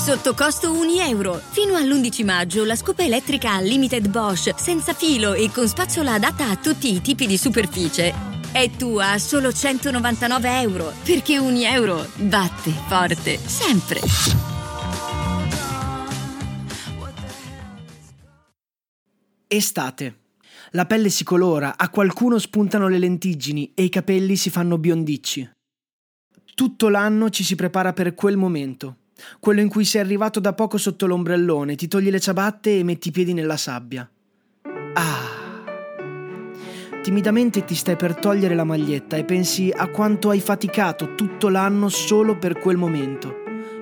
Sotto costo 1 euro. Fino all'11 maggio la scopa elettrica Unlimited Bosch, senza filo e con spazzola adatta a tutti i tipi di superficie. È tua a solo 199 euro, perché 1 euro batte forte, sempre. Estate. La pelle si colora, a qualcuno spuntano le lentiggini e i capelli si fanno biondicci. Tutto l'anno ci si prepara per quel momento, quello in cui sei arrivato da poco sotto l'ombrellone, ti togli le ciabatte e metti i piedi nella sabbia. Ah! Timidamente ti stai per togliere la maglietta e pensi a quanto hai faticato tutto l'anno solo per quel momento.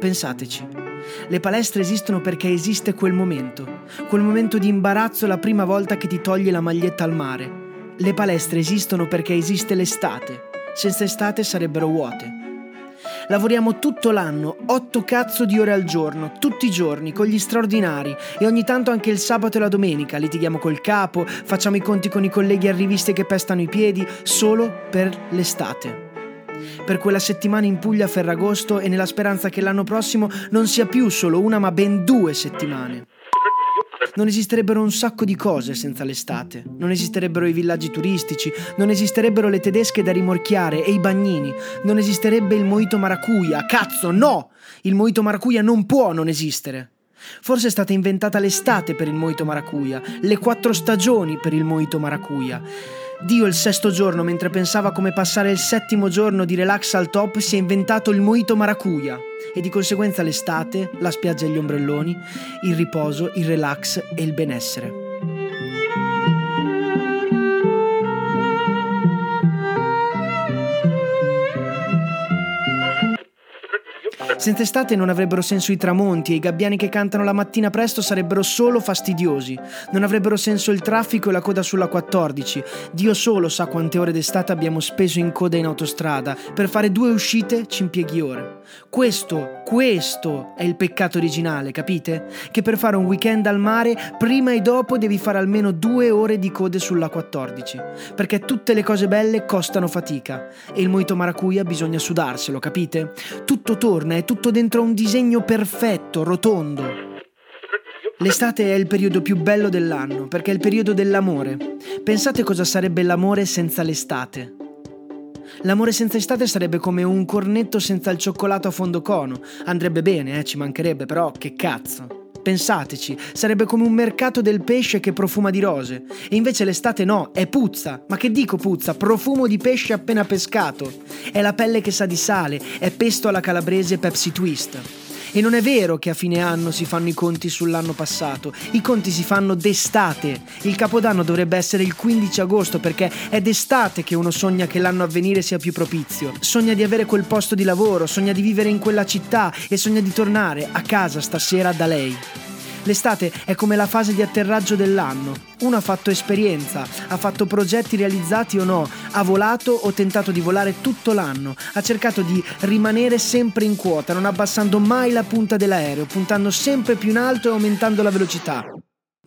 Pensateci. Le palestre esistono perché esiste quel momento, quel momento di imbarazzo la prima volta che ti togli la maglietta al mare. Le palestre esistono perché esiste l'estate. Senza estate sarebbero vuote. Lavoriamo tutto l'anno, otto cazzo di ore al giorno, tutti i giorni, con gli straordinari e ogni tanto anche il sabato e la domenica litighiamo col capo, facciamo i conti con i colleghi arrivisti che pestano i piedi, solo per l'estate per quella settimana in Puglia a Ferragosto e nella speranza che l'anno prossimo non sia più solo una ma ben due settimane. Non esisterebbero un sacco di cose senza l'estate, non esisterebbero i villaggi turistici, non esisterebbero le tedesche da rimorchiare e i bagnini, non esisterebbe il moito maracuja, cazzo no! Il moito maracuja non può non esistere. Forse è stata inventata l'estate per il moito maracuja, le quattro stagioni per il moito maracuja. Dio il sesto giorno, mentre pensava come passare il settimo giorno di relax al top, si è inventato il moito maracuja e di conseguenza l'estate, la spiaggia e gli ombrelloni, il riposo, il relax e il benessere. Senza estate non avrebbero senso i tramonti e i gabbiani che cantano la mattina presto sarebbero solo fastidiosi. Non avrebbero senso il traffico e la coda sulla 14. Dio solo sa quante ore d'estate abbiamo speso in coda in autostrada. Per fare due uscite ci impieghi ore. Questo, questo è il peccato originale, capite? Che per fare un weekend al mare, prima e dopo devi fare almeno due ore di code sulla 14. Perché tutte le cose belle costano fatica. E il moito maracuja bisogna sudarselo, capite? Tutto torna e tutto dentro un disegno perfetto, rotondo. L'estate è il periodo più bello dell'anno, perché è il periodo dell'amore. Pensate cosa sarebbe l'amore senza l'estate. L'amore senza estate sarebbe come un cornetto senza il cioccolato a fondo cono. Andrebbe bene, eh, ci mancherebbe, però che cazzo. Pensateci, sarebbe come un mercato del pesce che profuma di rose. E invece l'estate no, è puzza. Ma che dico puzza? Profumo di pesce appena pescato. È la pelle che sa di sale, è pesto alla calabrese Pepsi Twist. E non è vero che a fine anno si fanno i conti sull'anno passato, i conti si fanno d'estate. Il capodanno dovrebbe essere il 15 agosto perché è d'estate che uno sogna che l'anno a venire sia più propizio. Sogna di avere quel posto di lavoro, sogna di vivere in quella città e sogna di tornare a casa stasera da lei. L'estate è come la fase di atterraggio dell'anno. Uno ha fatto esperienza, ha fatto progetti realizzati o no, ha volato o tentato di volare tutto l'anno, ha cercato di rimanere sempre in quota, non abbassando mai la punta dell'aereo, puntando sempre più in alto e aumentando la velocità.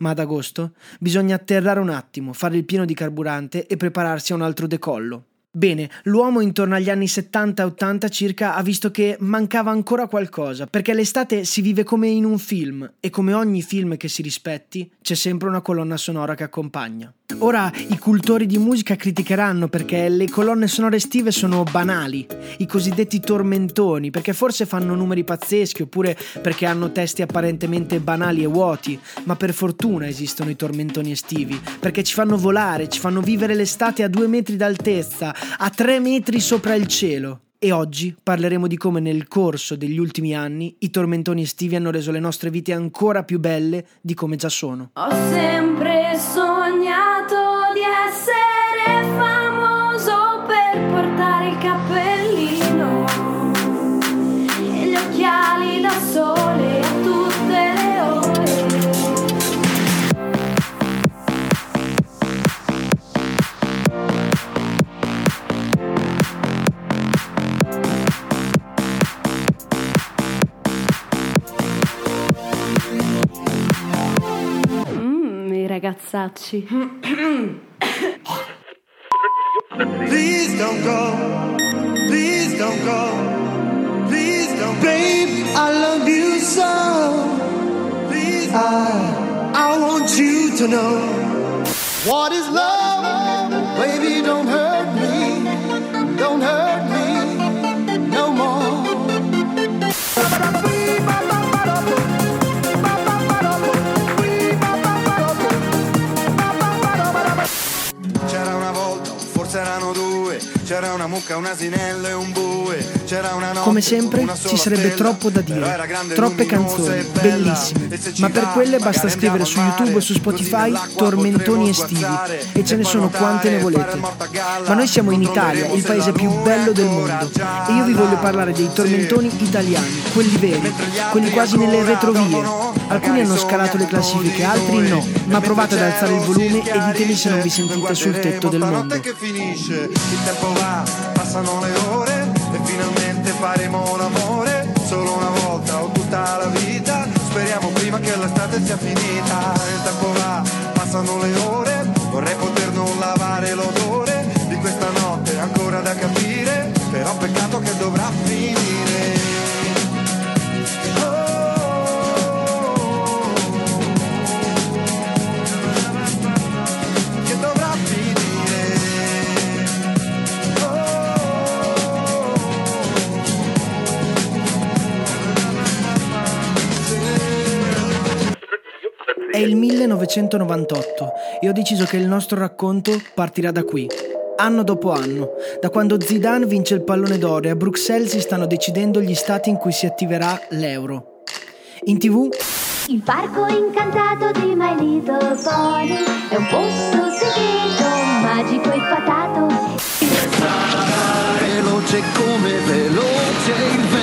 Ma ad agosto bisogna atterrare un attimo, fare il pieno di carburante e prepararsi a un altro decollo. Bene, l'uomo intorno agli anni 70-80 circa ha visto che mancava ancora qualcosa, perché l'estate si vive come in un film e come ogni film che si rispetti c'è sempre una colonna sonora che accompagna. Ora i cultori di musica criticheranno perché le colonne sonore estive sono banali, i cosiddetti tormentoni, perché forse fanno numeri pazzeschi oppure perché hanno testi apparentemente banali e vuoti, ma per fortuna esistono i tormentoni estivi, perché ci fanno volare, ci fanno vivere l'estate a due metri d'altezza, a tre metri sopra il cielo. E oggi parleremo di come nel corso degli ultimi anni i tormentoni estivi hanno reso le nostre vite ancora più belle di come già sono. Ho sempre Versace. Please don't go. Please don't go. Please don't, babe. I love you so. Please, I, I want you to know what is love. C'era una mucca, un asinello e un bue. C'era una notte Come sempre ci sarebbe troppo da dire, troppe canzoni, e bellissime, E ma per quelle basta scrivere su YouTube o su Spotify tormentoni estivi. e ce ne sono quante ne volete. Ma noi siamo in Italia, il paese se più bello del mondo. e io vi voglio parlare dei tormentoni italiani, quelli veri, quelli quasi nelle retrovie. Alcuni hanno scalato le classifiche, altri no, ma provate ad alzare il volume e ditemi se non vi sentite sul tetto del mondo. che finisce, il tempo va, passano le ore e finalmente faremo l'amore solo una volta o tutta la vita. Speriamo prima che l'estate sia finita. Il tempo va, passano le ore, vorrei poter non lavare l'odore di questa notte ancora da capire, però peccato che dovrà finire. È il 1998 e ho deciso che il nostro racconto partirà da qui. Anno dopo anno, da quando Zidane vince il pallone d'oro e a Bruxelles si stanno decidendo gli stati in cui si attiverà l'euro. In tv Il parco incantato di My Little Pony è un posto segreto, magico e fatato. Veloce come veloce il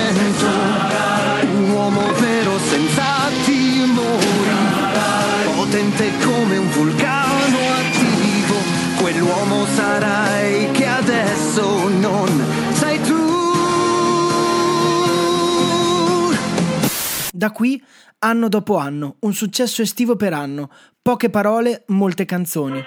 potente come un vulcano attivo, quell'uomo sarai che adesso non sei tu. Da qui, anno dopo anno, un successo estivo per anno, poche parole, molte canzoni.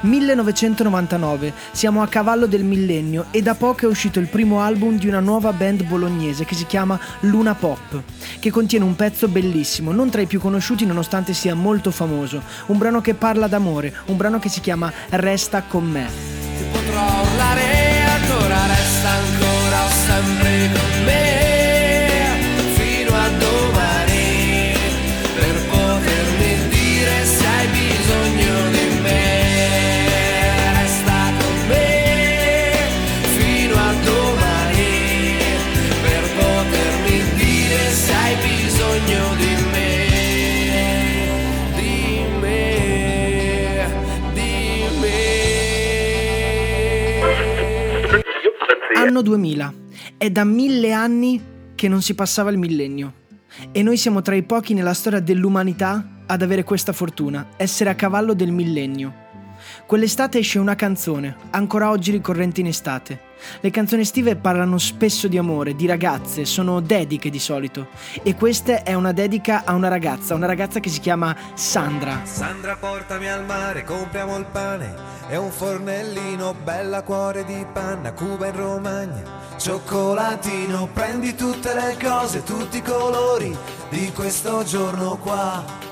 1999, siamo a cavallo del millennio e da poco è uscito il primo album di una nuova band bolognese che si chiama Luna Pop, che contiene un pezzo bellissimo, non tra i più conosciuti nonostante sia molto famoso, un brano che parla d'amore, un brano che si chiama Resta con me. Ti potrò urlare Anno 2000. È da mille anni che non si passava il millennio. E noi siamo tra i pochi nella storia dell'umanità ad avere questa fortuna, essere a cavallo del millennio. Quell'estate esce una canzone, ancora oggi ricorrente in estate. Le canzoni estive parlano spesso di amore, di ragazze, sono dediche di solito. E questa è una dedica a una ragazza, una ragazza che si chiama Sandra. Sandra portami al mare, compriamo il pane e un fornellino, bella cuore di panna, Cuba in Romagna, cioccolatino, prendi tutte le cose, tutti i colori di questo giorno qua.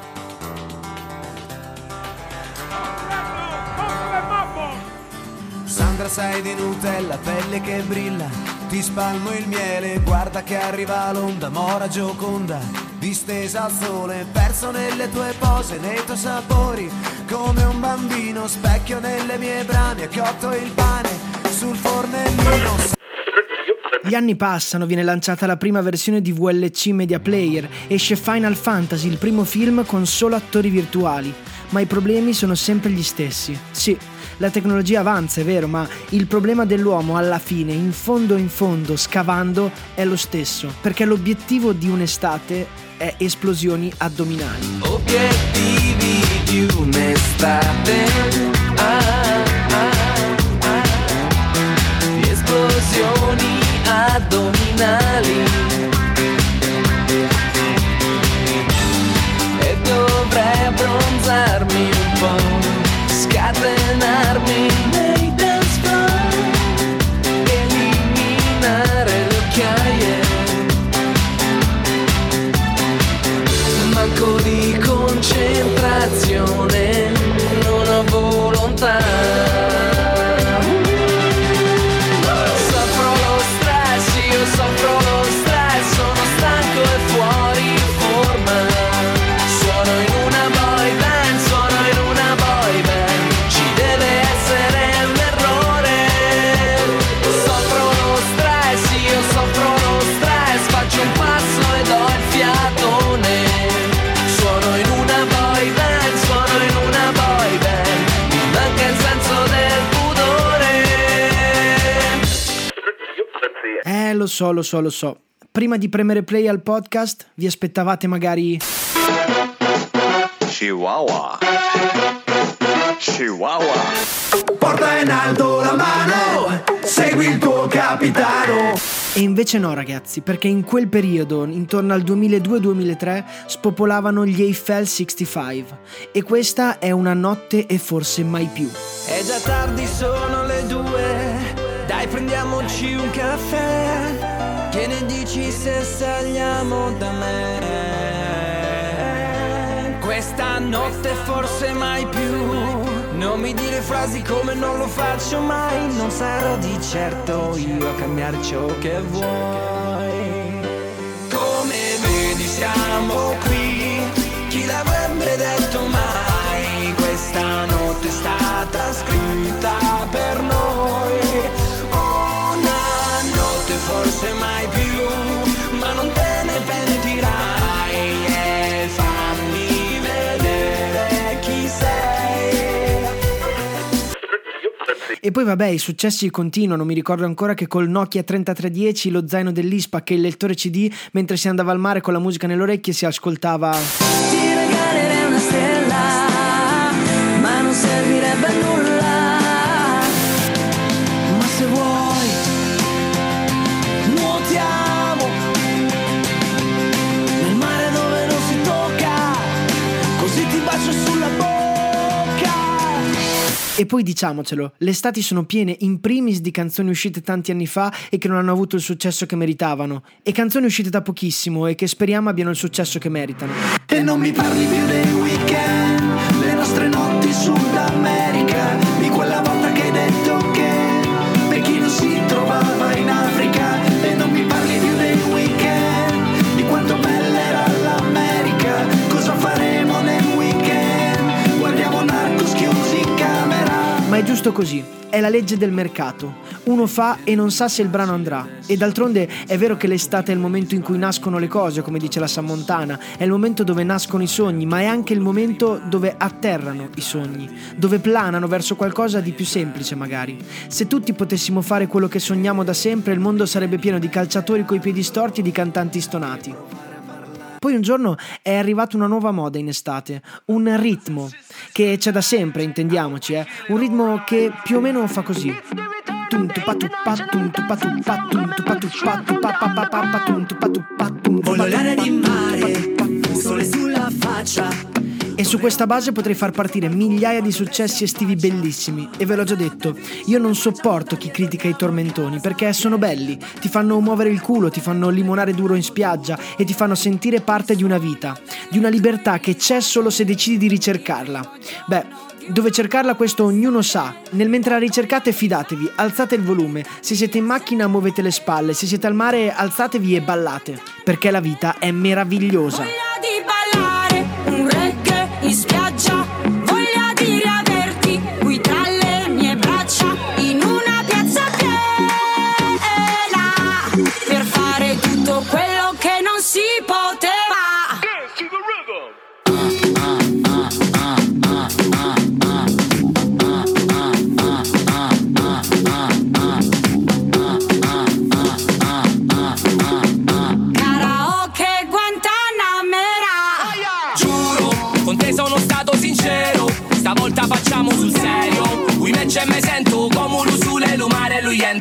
Sei di Nutella, pelle che brilla, ti spalmo il miele, guarda che arriva l'onda, mora gioconda, distesa al sole, perso nelle tue pose, nei tuoi sapori, come un bambino, specchio nelle mie brame, cotto il pane sul fornellino. Gli anni passano, viene lanciata la prima versione di VLC Media Player, esce Final Fantasy, il primo film con solo attori virtuali, ma i problemi sono sempre gli stessi. Sì, la tecnologia avanza, è vero, ma il problema dell'uomo alla fine, in fondo in fondo, scavando, è lo stesso, perché l'obiettivo di un'estate è esplosioni addominali. Obiettivi di un'estate. Ah, ah, ah, di esplosioni addominali. E dovrei abbronzarmi un po' scatenarmi nei lo so, lo so, lo so. Prima di premere play al podcast, vi aspettavate magari... Chihuahua. Chihuahua. Porta in alto la mano, segui il tuo capitano. E invece no ragazzi, perché in quel periodo, intorno al 2002-2003, spopolavano gli Eiffel 65 e questa è una notte e forse mai più. È già tardi, sono le due. Dai, prendiamoci un caffè. Che ne dici se saliamo da me? Questa notte forse mai più. Non mi dire frasi come non lo faccio mai. Non sarò di certo io a cambiare ciò che vuoi. Come vedi siamo qui. E poi vabbè, i successi continuano, mi ricordo ancora che col Nokia 3310, lo zaino dell'ISPA che il lettore CD, mentre si andava al mare con la musica nelle orecchie si ascoltava... Ti regalerei una stella, ma non servirebbe a nulla. E poi diciamocelo, le estati sono piene in primis di canzoni uscite tanti anni fa e che non hanno avuto il successo che meritavano, e canzoni uscite da pochissimo e che speriamo abbiano il successo che meritano. E non mi parli più dei weekend, le nostre notti Sud America, di quella volta giusto così, è la legge del mercato. Uno fa e non sa se il brano andrà. E d'altronde è vero che l'estate è il momento in cui nascono le cose, come dice la Sammontana, è il momento dove nascono i sogni, ma è anche il momento dove atterrano i sogni, dove planano verso qualcosa di più semplice magari. Se tutti potessimo fare quello che sogniamo da sempre, il mondo sarebbe pieno di calciatori coi piedi storti e di cantanti stonati. Poi un giorno è arrivata una nuova moda in estate, un ritmo, che c'è da sempre, intendiamoci, eh? un ritmo che più o meno fa così. Voglio l'aria di mare, sole sulla faccia. E su questa base potrei far partire migliaia di successi estivi bellissimi. E ve l'ho già detto, io non sopporto chi critica i tormentoni perché sono belli, ti fanno muovere il culo, ti fanno limonare duro in spiaggia e ti fanno sentire parte di una vita, di una libertà che c'è solo se decidi di ricercarla. Beh, dove cercarla questo ognuno sa. Nel mentre la ricercate fidatevi, alzate il volume. Se siete in macchina muovete le spalle, se siete al mare alzatevi e ballate, perché la vita è meravigliosa. Voglia di ballare un sono stato sincero. Stavolta facciamo sul serio. Qui me c'è me sento come lui sulle lumare lui è in